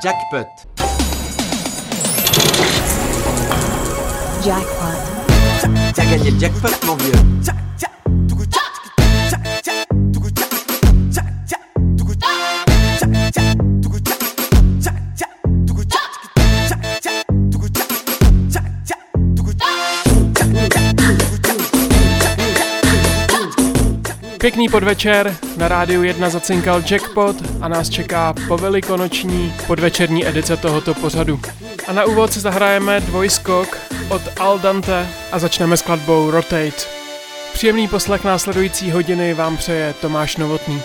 Jackpot. Jackpot. T'as gagné le jackpot, mon vieux. Pěkný podvečer, na rádiu 1 zacinkal Jackpot a nás čeká povelikonoční podvečerní edice tohoto pořadu. A na úvod si zahrajeme dvojskok od Al Dante a začneme skladbou Rotate. Příjemný poslech následující hodiny vám přeje Tomáš Novotný.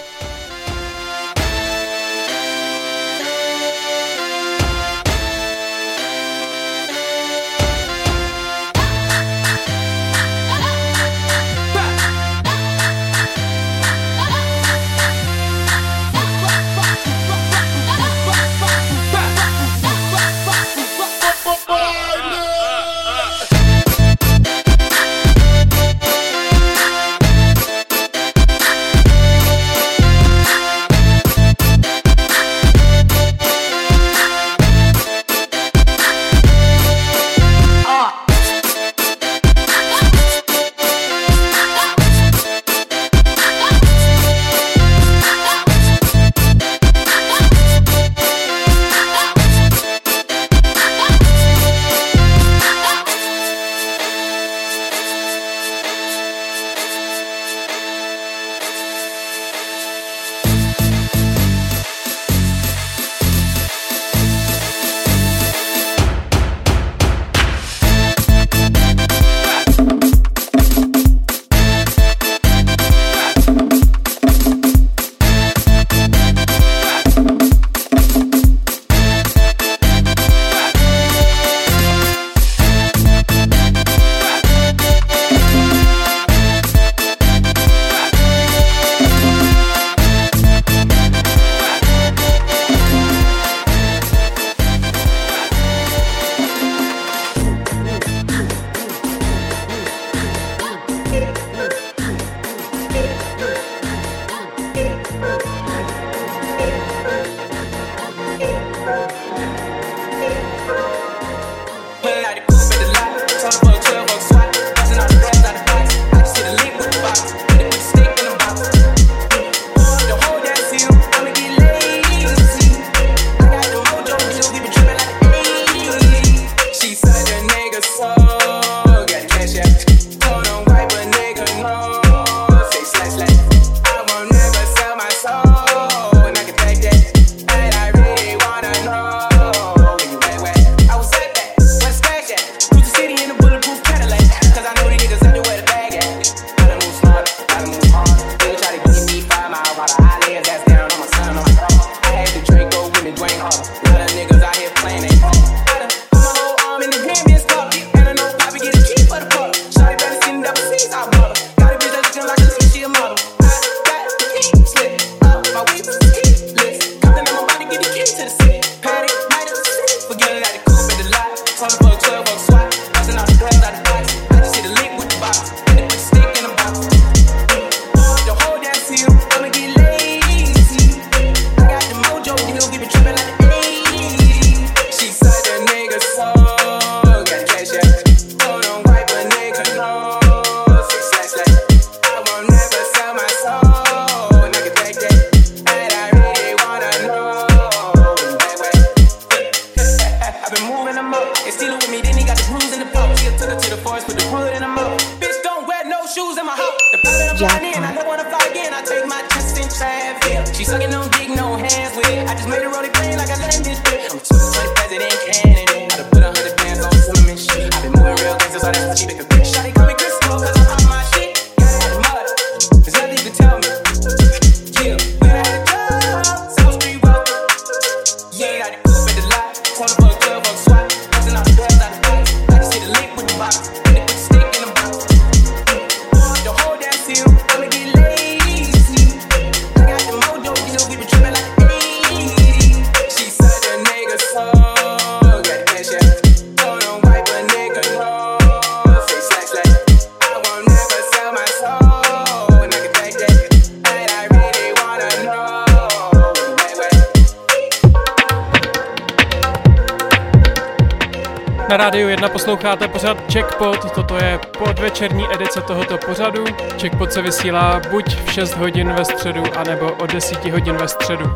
Na rádiu 1 posloucháte pořad Checkpot, toto je podvečerní edice tohoto pořadu. Checkpot se vysílá buď v 6 hodin ve středu, anebo o 10 hodin ve středu.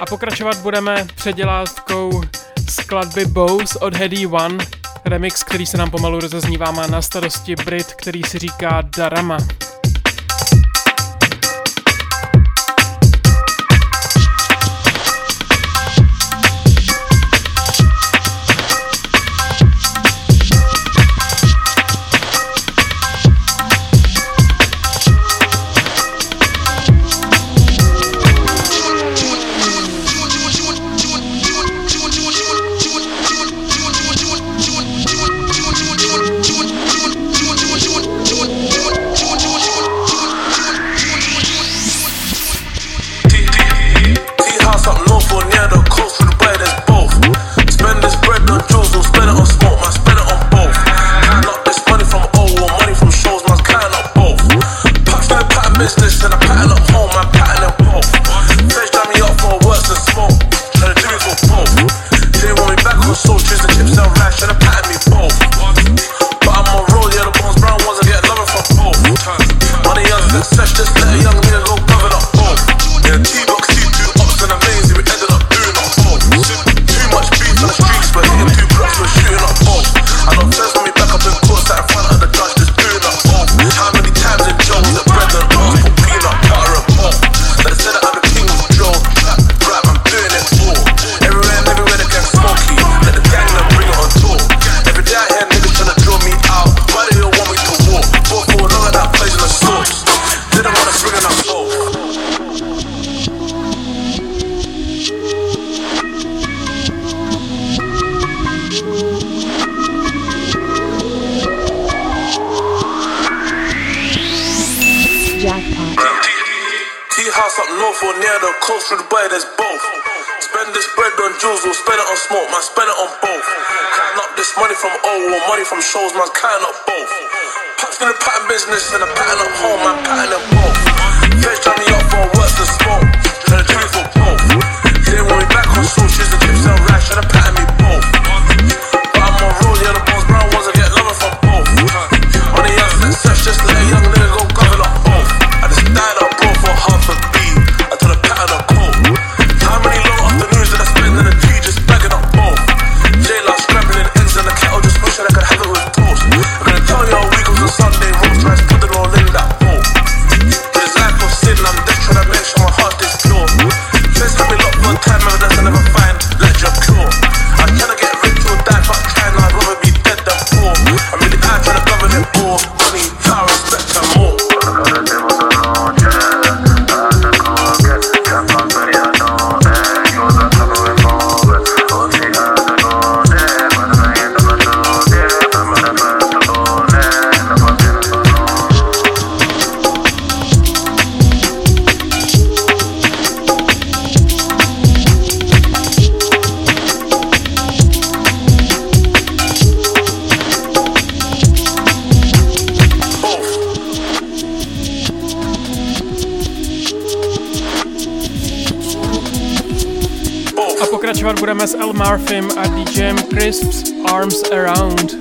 A pokračovat budeme předělávkou skladby Bose od Heady One, remix, který se nám pomalu rozeznívá, má na starosti Brit, který si říká Darama.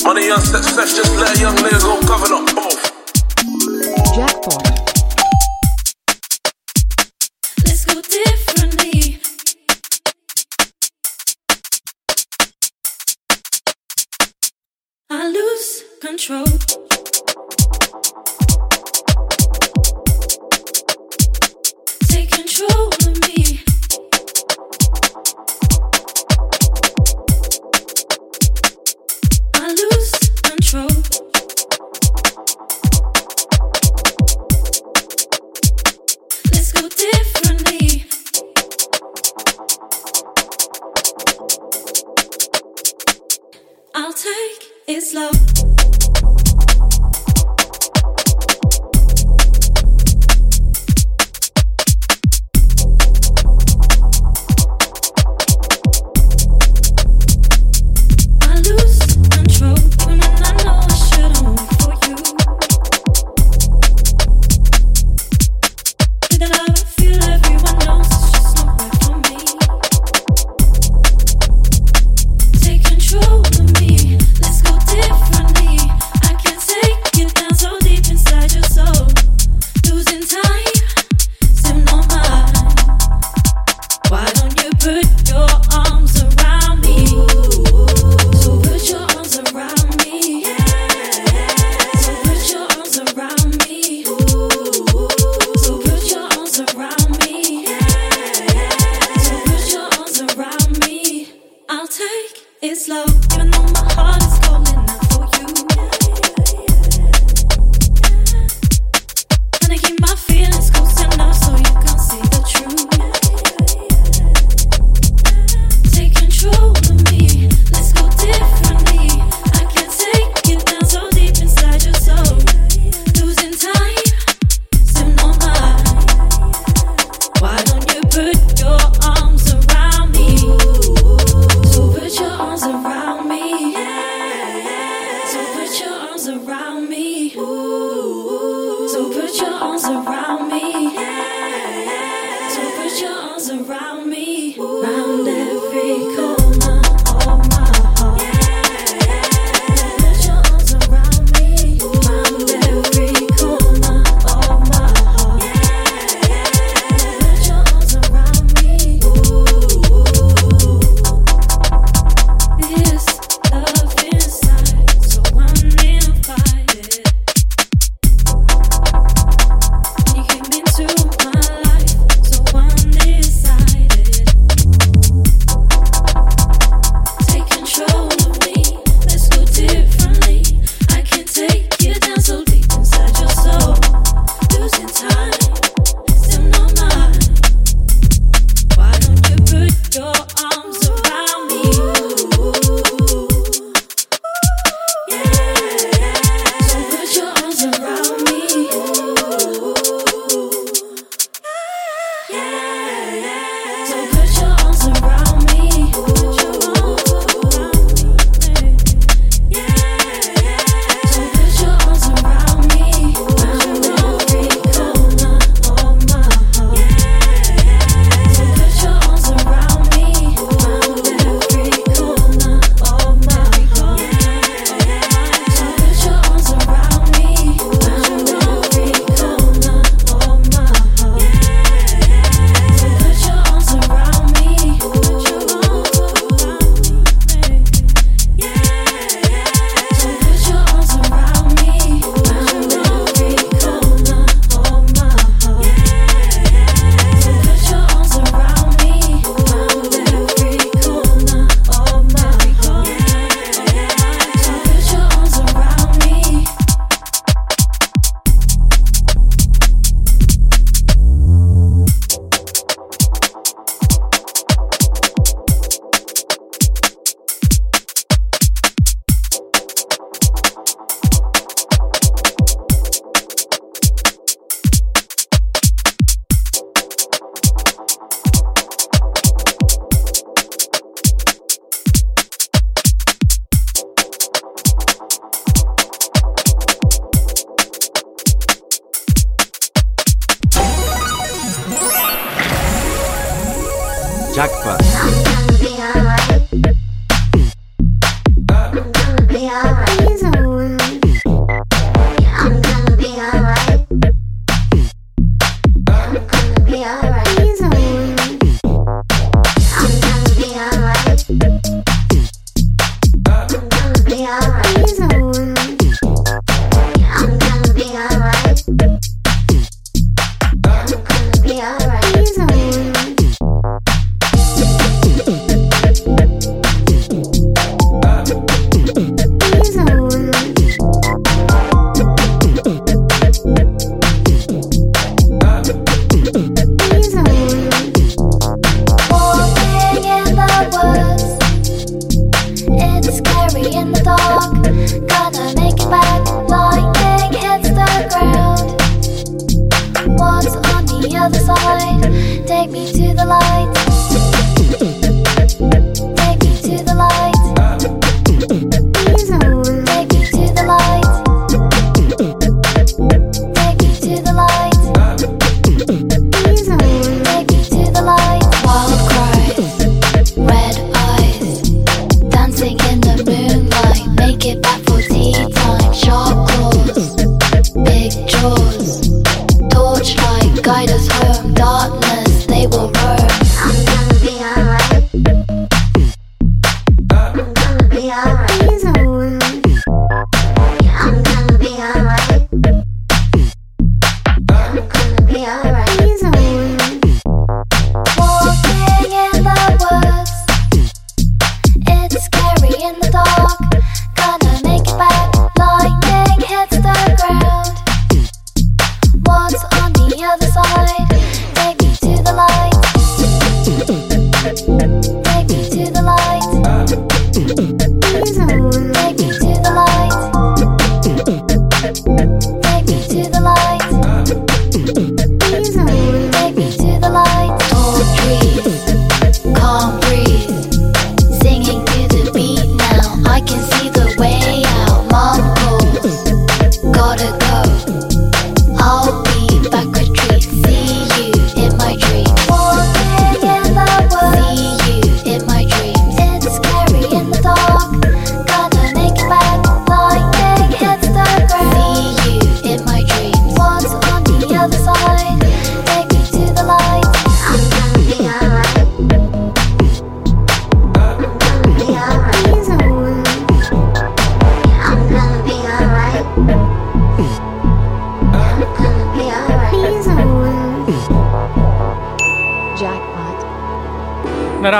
Money on set, set.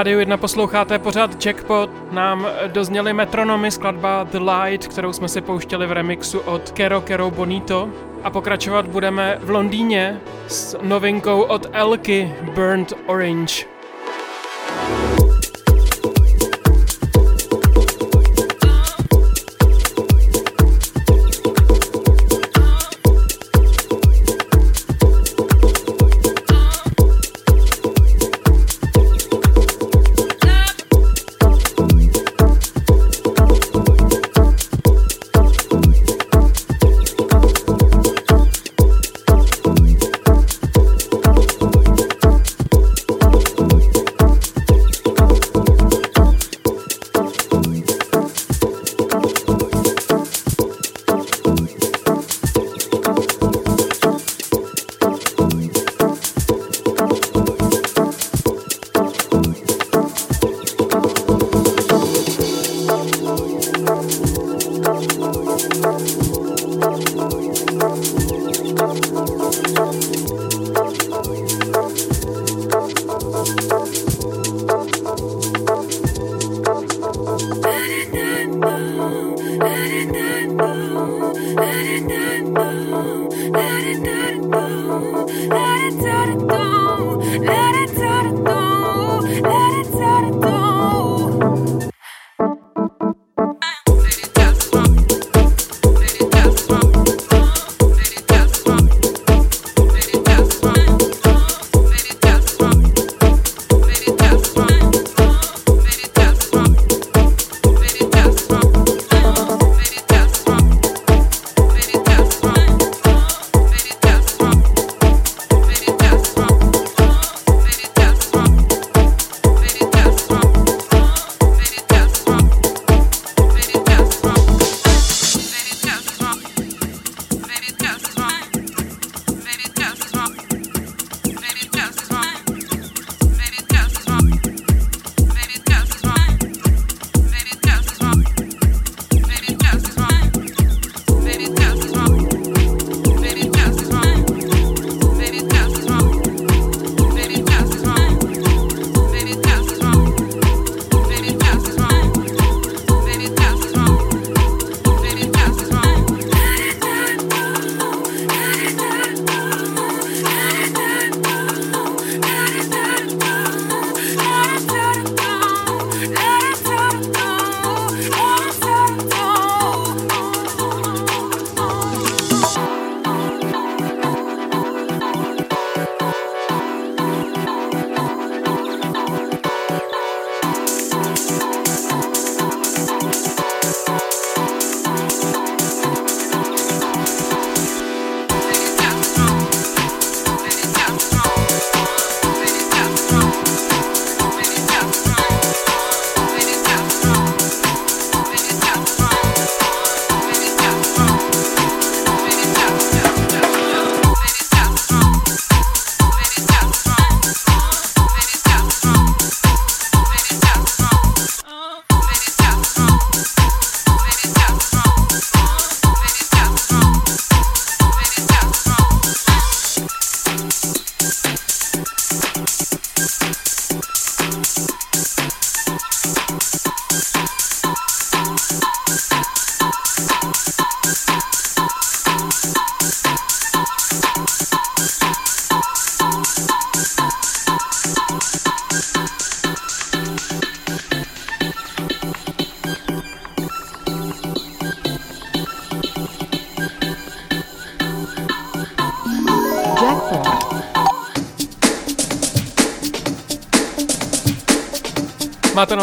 Rádiu 1 posloucháte pořád Jackpot. Nám dozněly metronomy skladba The Light, kterou jsme si pouštěli v remixu od Kero Kero Bonito. A pokračovat budeme v Londýně s novinkou od Elky Burnt Orange.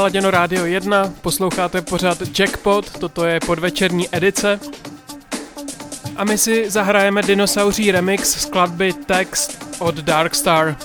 Naladěno Rádio 1, posloucháte pořád Jackpot, toto je podvečerní edice. A my si zahrajeme dinosauří remix skladby Text od Darkstar.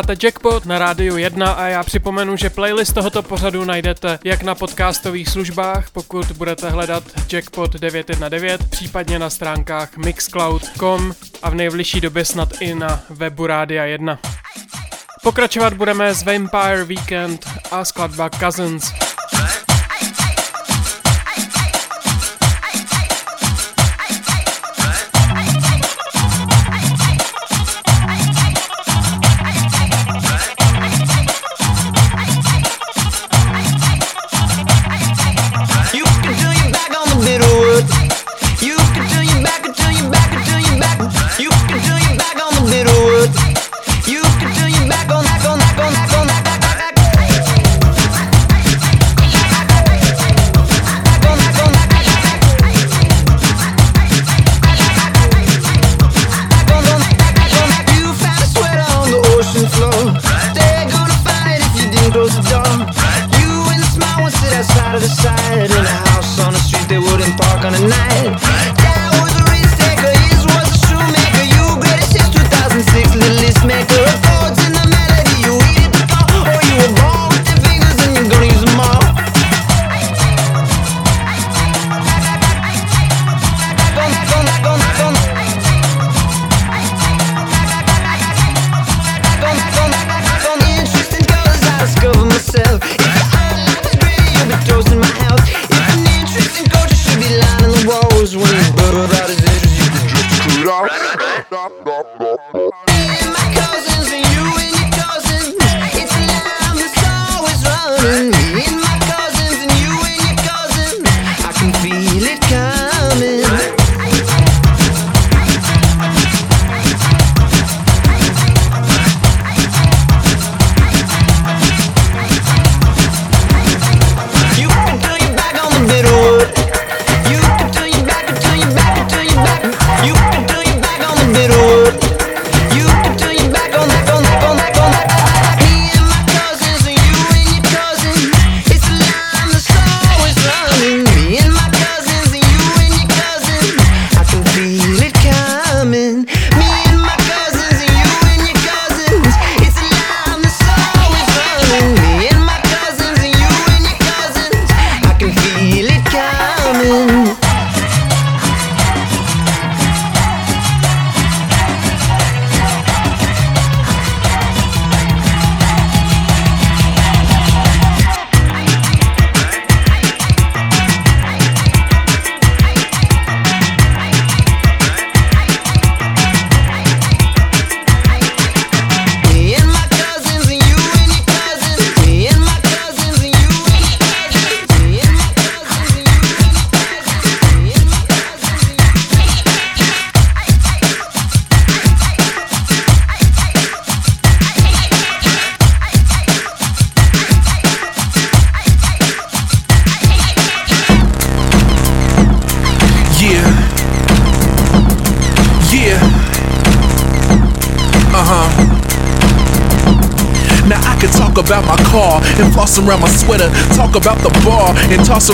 Posloucháte Jackpot na rádiu 1 a já připomenu, že playlist tohoto pořadu najdete jak na podcastových službách, pokud budete hledat Jackpot 919, případně na stránkách mixcloud.com a v nejbližší době snad i na webu Rádia 1. Pokračovat budeme s Vampire Weekend a skladba Cousins.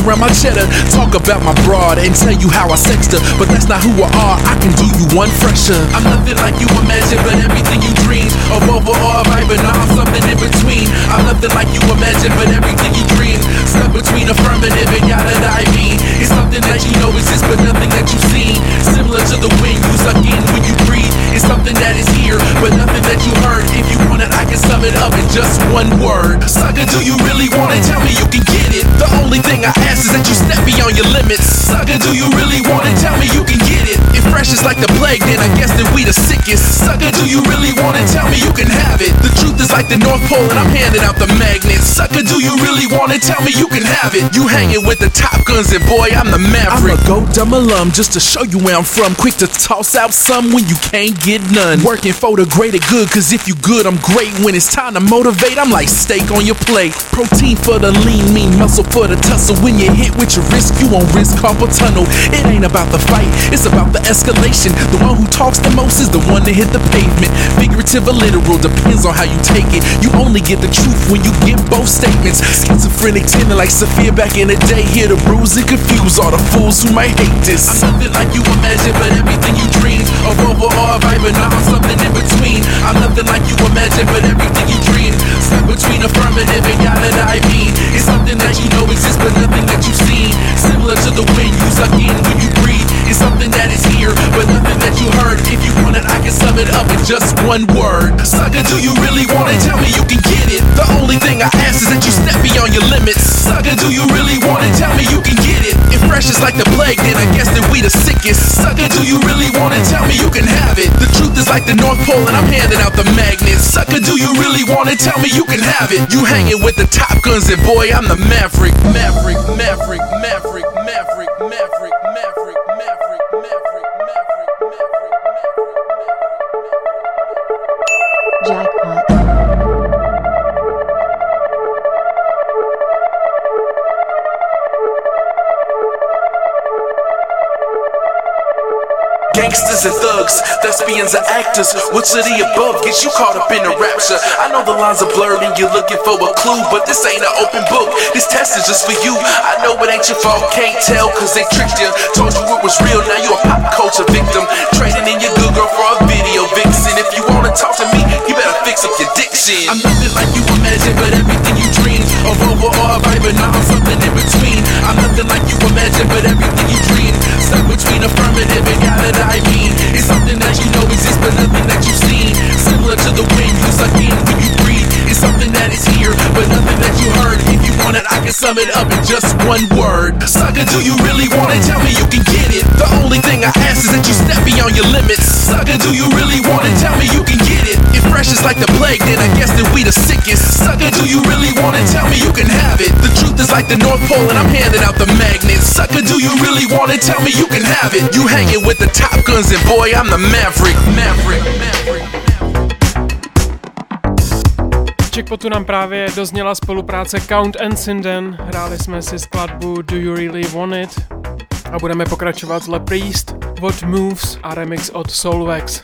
Around my cheddar. About my broad and tell you how I sexed her, but that's not who I are. I can do you one fresher. I'm nothing like you imagine, but everything you dream of over or a vibe, and I'm something in between. I'm nothing like you imagine, but everything you dream stuck between affirmative and yada I mean. It's something that you know exists, but nothing that you've seen. Similar to the wind you suck in when you breathe. It's something that is here, but nothing that you heard. If you want it, I can sum it up in just one word. Sucker, do you really want it? Tell me you can get it. The only thing I ask is that you step beyond your limits. Sucker, do you really want it? Tell me you can get it. If fresh is like the plague, then I guess that we the sickest. Sucker, do you really want it? Tell me you can have it. The truth is like the North Pole, and I'm handing out the magnets. Sucker, do you really want it? Tell me you can have it. You hanging with the top guns, and boy, I'm the maverick. I'm a go dumb alum just to show you where I'm from. Quick to toss out some when you can't get none. Working for the greater good, cause if you good, I'm great. When it's time to motivate, I'm like steak on your plate. Protein for the lean, mean muscle for the tussle. When you hit with your risk, you won't risk carpal tunnel. It ain't about the fight, it's about the escalation. The one who talks the most is the one that hit the pavement. Figurative or literal, depends on how you take it. You only get the truth when you get both statements. Schizophrenic tending like Sophia back in the day. Here to bruise and confuse all the fools who might hate this. I'm nothing like you imagine, but everything you dream of over or vibe, and I'm something in between. I'm nothing like you imagine imagine, but everything you dream. Stuck between affirmative and God that I mean. It's something that you know exists, but nothing that you've seen. Similar to the wind you suck in when you breathe. It's something that is here, but nothing that you heard. If you want it, I can sum it up in just one word. Sucker, do you really want it? Tell me you can get it. The only thing I ask is that you step beyond your limits. Sucker, do you really want is like the plague, then I guess that we the sickest. Sucker, do you really want it? Tell me you can have it. The truth is like the North Pole, and I'm handing out the magnets. Sucker, do you really want it? Tell me you can have it. You hanging with the top guns, and boy, I'm the maverick, maverick, maverick, maverick, Gangsters and thugs, thespians and actors. Which of the above gets you caught up in a rapture? I know the lines are blurred and you're looking for a clue, but this ain't an open book. This test is just for you. I know it ain't your fault, can't tell cause they tricked you. Told you it was real, now you're a pop culture victim. Trading in your good girl for a video vixen. If you wanna talk to me, you better fix up your diction. I'm nothing like you imagine, but everything you dream of over or a but now I'm something in between. I'm nothing like you imagine, but everything you dream. Stuck between affirmative and reality. I mean. It's something that you know exists, but nothing that you've seen. Similar to the wind you suck in when you Something that is here, but nothing that you heard. If you want it, I can sum it up in just one word. Sucker, do you really want it? Tell me you can get it. The only thing I ask is that you step beyond your limits. Sucker, do you really want it? Tell me you can get it. If fresh is like the plague, then I guess that we the sickest. Sucker, do you really want it? Tell me you can have it. The truth is like the North Pole, and I'm handing out the magnets. Sucker, do you really want it? Tell me you can have it. You hanging with the top guns, and boy, I'm the maverick, maverick, maverick. Jackpotu nám právě dozněla spolupráce Count and Sinden, hráli jsme si skladbu Do You Really Want It a budeme pokračovat s Le Priest, What Moves a remix od Soulwax.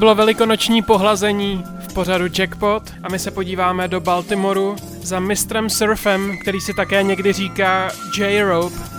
bylo velikonoční pohlazení v pořadu Jackpot a my se podíváme do Baltimoru za mistrem surfem, který si také někdy říká J-Rope.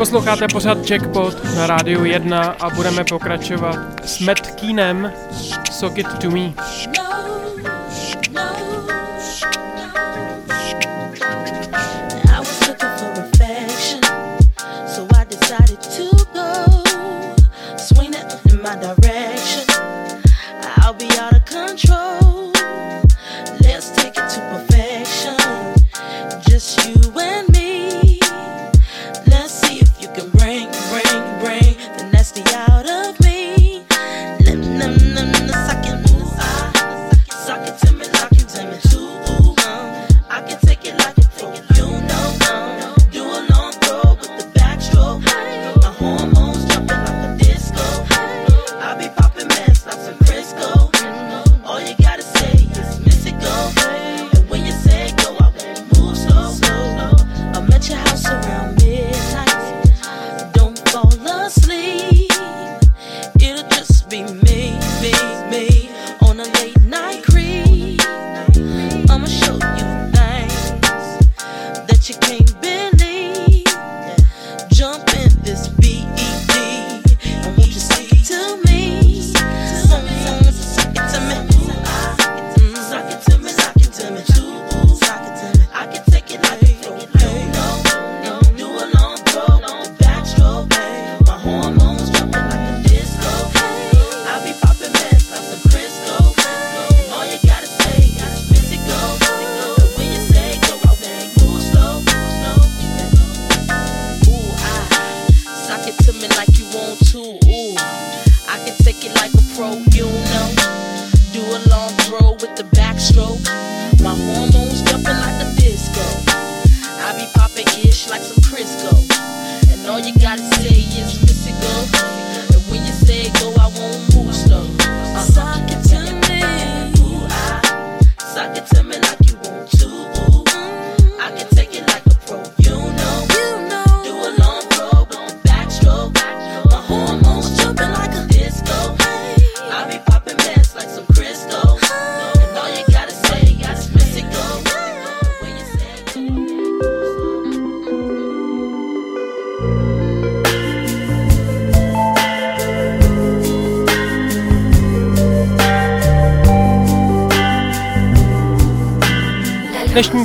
Posloucháte pořád Jackpot na rádiu 1 a budeme pokračovat s Matt Keenem Sock It To Me.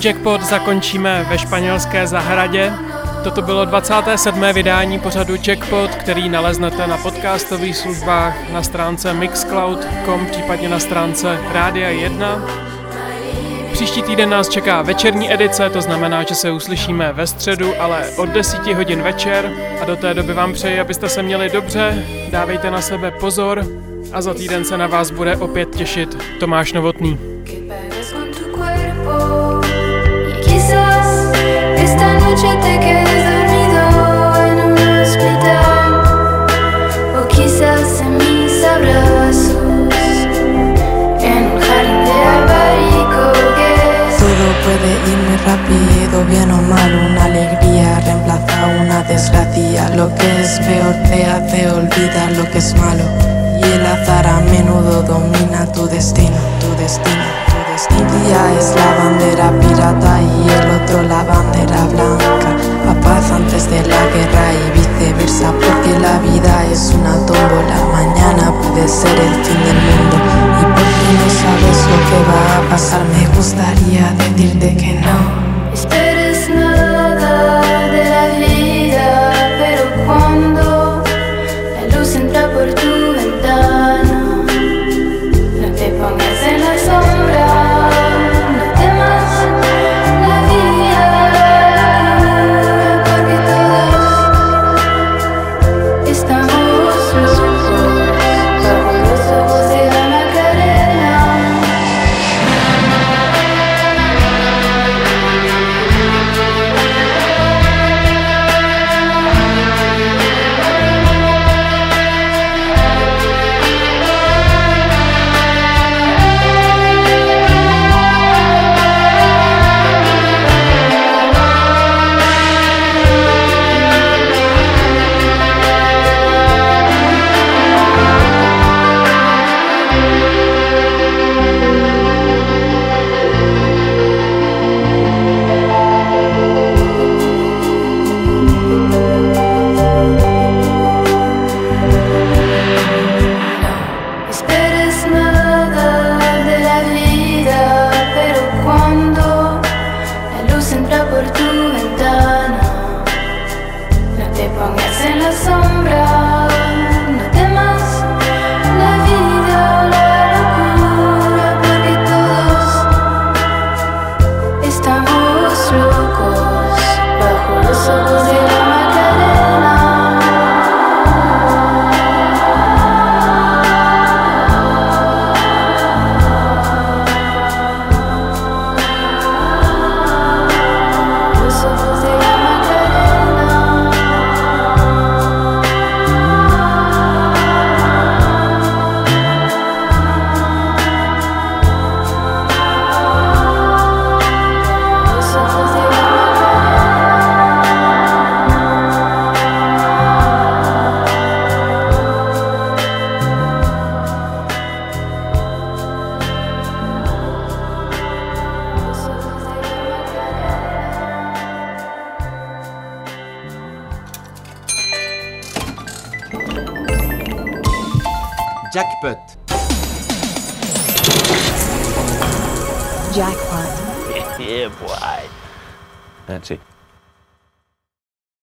Jackpot zakončíme ve španělské zahradě. Toto bylo 27. vydání pořadu Jackpot, který naleznete na podcastových službách na stránce mixcloud.com, případně na stránce Rádia 1. Příští týden nás čeká večerní edice, to znamená, že se uslyšíme ve středu, ale od 10 hodin večer a do té doby vám přeji, abyste se měli dobře, dávejte na sebe pozor a za týden se na vás bude opět těšit Tomáš Novotný.